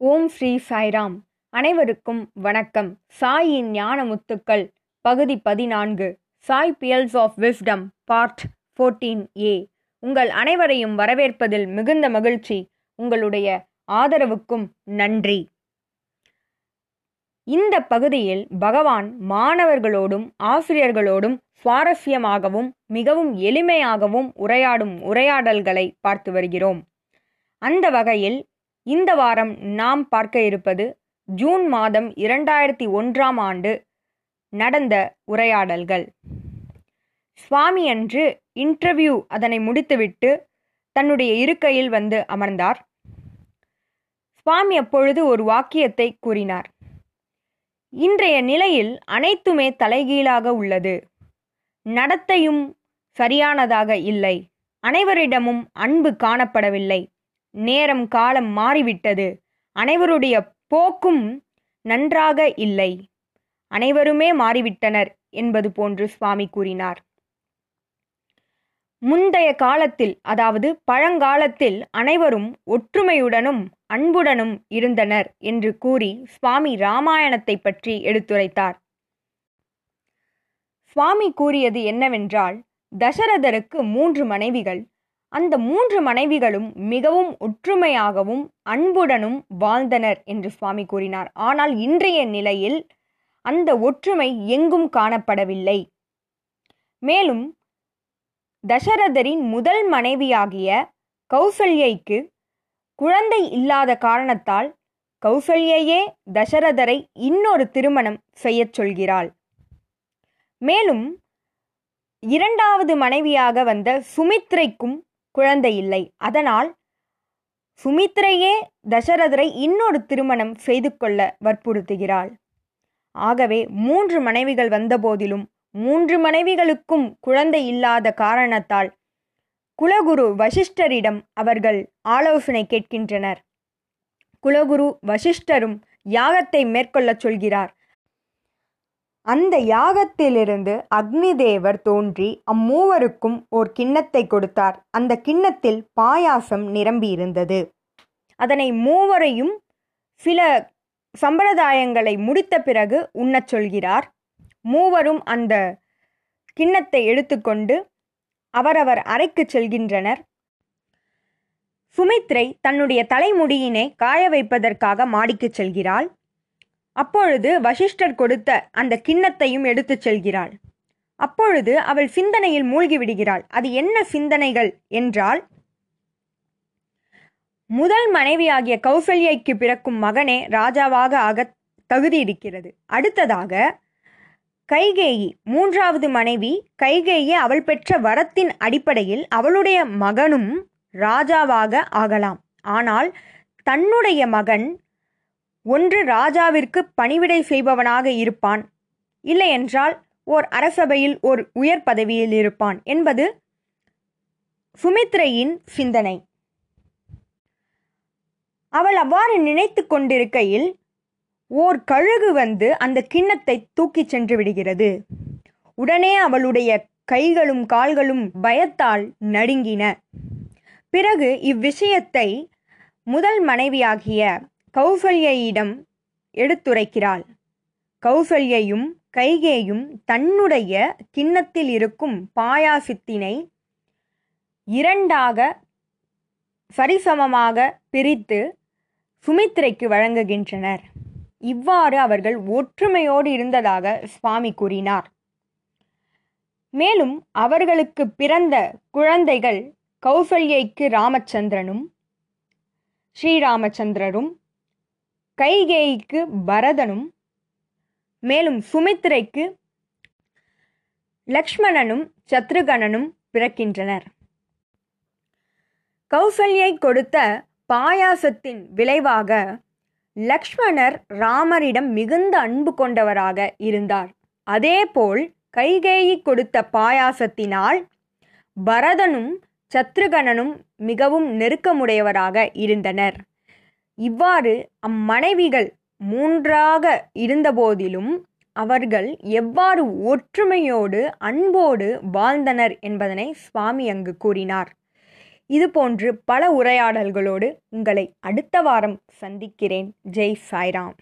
ஓம் ஸ்ரீ சாய்ராம். அனைவருக்கும் வணக்கம். சாயின் ஞான முத்துக்கள் பகுதி பதினான்கு. Sai pearls of wisdom part fourteen A. உங்கள் அனைவரையும் வரவேற்பதில் மிகுந்த மகிழ்ச்சி. உங்களுடைய ஆதரவுக்கும் நன்றி. இந்த பகுதியில் பகவான் மாணவர்களோடும் ஆசிரியர்களோடும் சுவாரஸ்யமாகவும் மிகவும் எளிமையாகவும் உரையாடும் உரையாடல்களை பார்த்து வருகிறோம். அந்த வகையில் இந்த வாரம் நாம் பார்க்க இருப்பது ஜூன் மாதம் இரண்டாயிரத்தி ஒன்றாம் ஆண்டு நடந்த உரையாடல்கள். சுவாமி அன்று இன்டர்வியூ அதனை முடித்துவிட்டு தன்னுடைய இருக்கையில் வந்து அமர்ந்தார். சுவாமி அப்பொழுது ஒரு வாக்கியத்தை கூறினார். இன்றைய நிலையில் அனைத்துமே தலைகீழாக உள்ளது. நடத்தையும் சரியானதாக இல்லை. அனைவரிடமும் அன்பு காணப்படவில்லை. நேரம் காலம் மாறிவிட்டது. அனைவருடைய போக்கும் நன்றாக இல்லை. அனைவருமே மாறிவிட்டனர் என்பது போன்று சுவாமி கூறினார். முந்தைய காலத்தில் அதாவது பழங்காலத்தில் அனைவரும் ஒற்றுமையுடனும் அன்புடனும் இருந்தனர் என்று கூறி சுவாமி ராமாயணத்தை பற்றி எடுத்துரைத்தார். சுவாமி கூறியது என்னவென்றால் தசரதருக்கு மூன்று மனைவிகள் அந்த மூன்று மனைவிகளும் மிகவும் ஒற்றுமையாகவும் அன்புடனும் வாழ்ந்தனர் என்று சுவாமி கூறினார். ஆனால் இன்றைய நிலையில் அந்த ஒற்றுமை எங்கும் காணப்படவில்லை. மேலும் தசரதரின் முதல் மனைவியாகிய கௌசல்யைக்கு குழந்தை இல்லாத காரணத்தால் கௌசல்யையே தசரதரை இன்னொரு திருமணம் செய்யச் சொல்கிறாள். மேலும் இரண்டாவது மனைவியாக வந்த சுமித்ரைக்கும் குழந்தை இல்லை. அதனால் சுமித்ரையே தசரதரை இன்னொரு திருமணம் செய்து கொள்ள வற்புறுத்துகிறாள். ஆகவே மூன்று மனைவிகள் வந்தபோதிலும் மூன்று மனைவிகளுக்கும் குழந்தை இல்லாத காரணத்தால் குலகுரு வசிஷ்டரிடம் அவர்கள் ஆலோசனை கேட்கின்றனர். குலகுரு வசிஷ்டரும் யாகத்தை மேற்கொள்ளச் சொல்கிறார். அந்த யாகத்திலிருந்து அக்னி தேவர் தோன்றி அம்மூவருக்கும் ஓர் கிண்ணத்தை கொடுத்தார். அந்த கிண்ணத்தில் பாயாசம் நிரம்பியிருந்தது. அதனை மூவரையும் சில சம்பிரதாயங்களை முடித்த பிறகு உண்ணச் சொல்கிறார். மூவரும் அந்த கிண்ணத்தை எடுத்துக்கொண்டு அவரவர் அறைக்கு செல்கின்றனர். சுமித்ரை தன்னுடைய தலைமுடியினை காய வைப்பதற்காக மாடிக்கு செல்கிறாள். அப்பொழுது வசிஷ்டர் கொடுத்த அந்த கிண்ணத்தையும் எடுத்துச் செல்கிறாள். அப்பொழுது அவள் சிந்தனையில் மூழ்கி விடுகிறாள் அது என்ன சிந்தனைகள் என்றால் முதல் மனைவியாகிய கௌசல்யைக்கு பிறக்கும் மகனே ராஜாவாக ஆக தகுதி இருக்கிறது அடுத்ததாக கைகேயி மூன்றாவது மனைவி கைகேயி அவள் பெற்ற வரத்தின் அடிப்படையில் அவளுடைய மகனும் ராஜாவாக ஆகலாம். ஆனால் தன்னுடைய மகன் ஒன்று ராஜாவிற்கு பணிவிடை செய்பவனாக இருப்பான். இல்லையென்றால் ஓர் அரசபையில் ஓர் உயர் பதவியில் இருப்பான் என்பது சுமித்ரையின் சிந்தனை. அவள் அவ்வாறு நினைத்து கொண்டிருக்கையில் ஓர் கழுகு வந்து அந்த கிண்ணத்தை தூக்கிச் சென்று விடுகிறது. உடனே அவளுடைய கைகளும் கால்களும் பயத்தால் நடுங்கின. பிறகு இவ்விஷயத்தை முதல் மனைவியாகிய கௌசல்யிடம் எடுத்துரைக்கிறாள். கௌசல்யையும் கைகேயும் தன்னுடைய கிண்ணத்தில் இருக்கும் பாயாசத்தினை இரண்டாக சரிசமமாக பிரித்து சுமித்ரைக்கு வழங்குகின்றனர். இவ்வாறு அவர்கள் ஒற்றுமையோடு இருந்ததாக சுவாமி கூறினார். மேலும் அவர்களுக்கு பிறந்த குழந்தைகள் கௌசல்யைக்கு ராமச்சந்திரனும் ஸ்ரீராமச்சந்திரரும் கைகேயிக்கு பரதனும் மேலும் சுமித்ரைக்கு லக்ஷ்மணனும் சத்ருகணனும் பிறக்கின்றனர். கௌசல்யை கொடுத்த பாயாசத்தின் விளைவாக லக்ஷ்மணர் ராமரிடம் மிகுந்த அன்பு கொண்டவராக இருந்தார். அதேபோல் கைகேயி கொடுத்த பாயாசத்தினால் பரதனும் சத்ருகணனும் மிகவும் நெருக்கமுடையவராக இருந்தனர். இவ்வாறு அம்மனைவிகள் மூன்றாக இருந்தபோதிலும் அவர்கள் எவ்வாறு ஒற்றுமையோடு அன்போடு வாழ்ந்தனர் என்பதனை சுவாமி அங்கு கூறினார். இதுபோன்று பல உரையாடல்களோடு உங்களை அடுத்த வாரம் சந்திக்கிறேன். ஜெய் சாய்ராம்.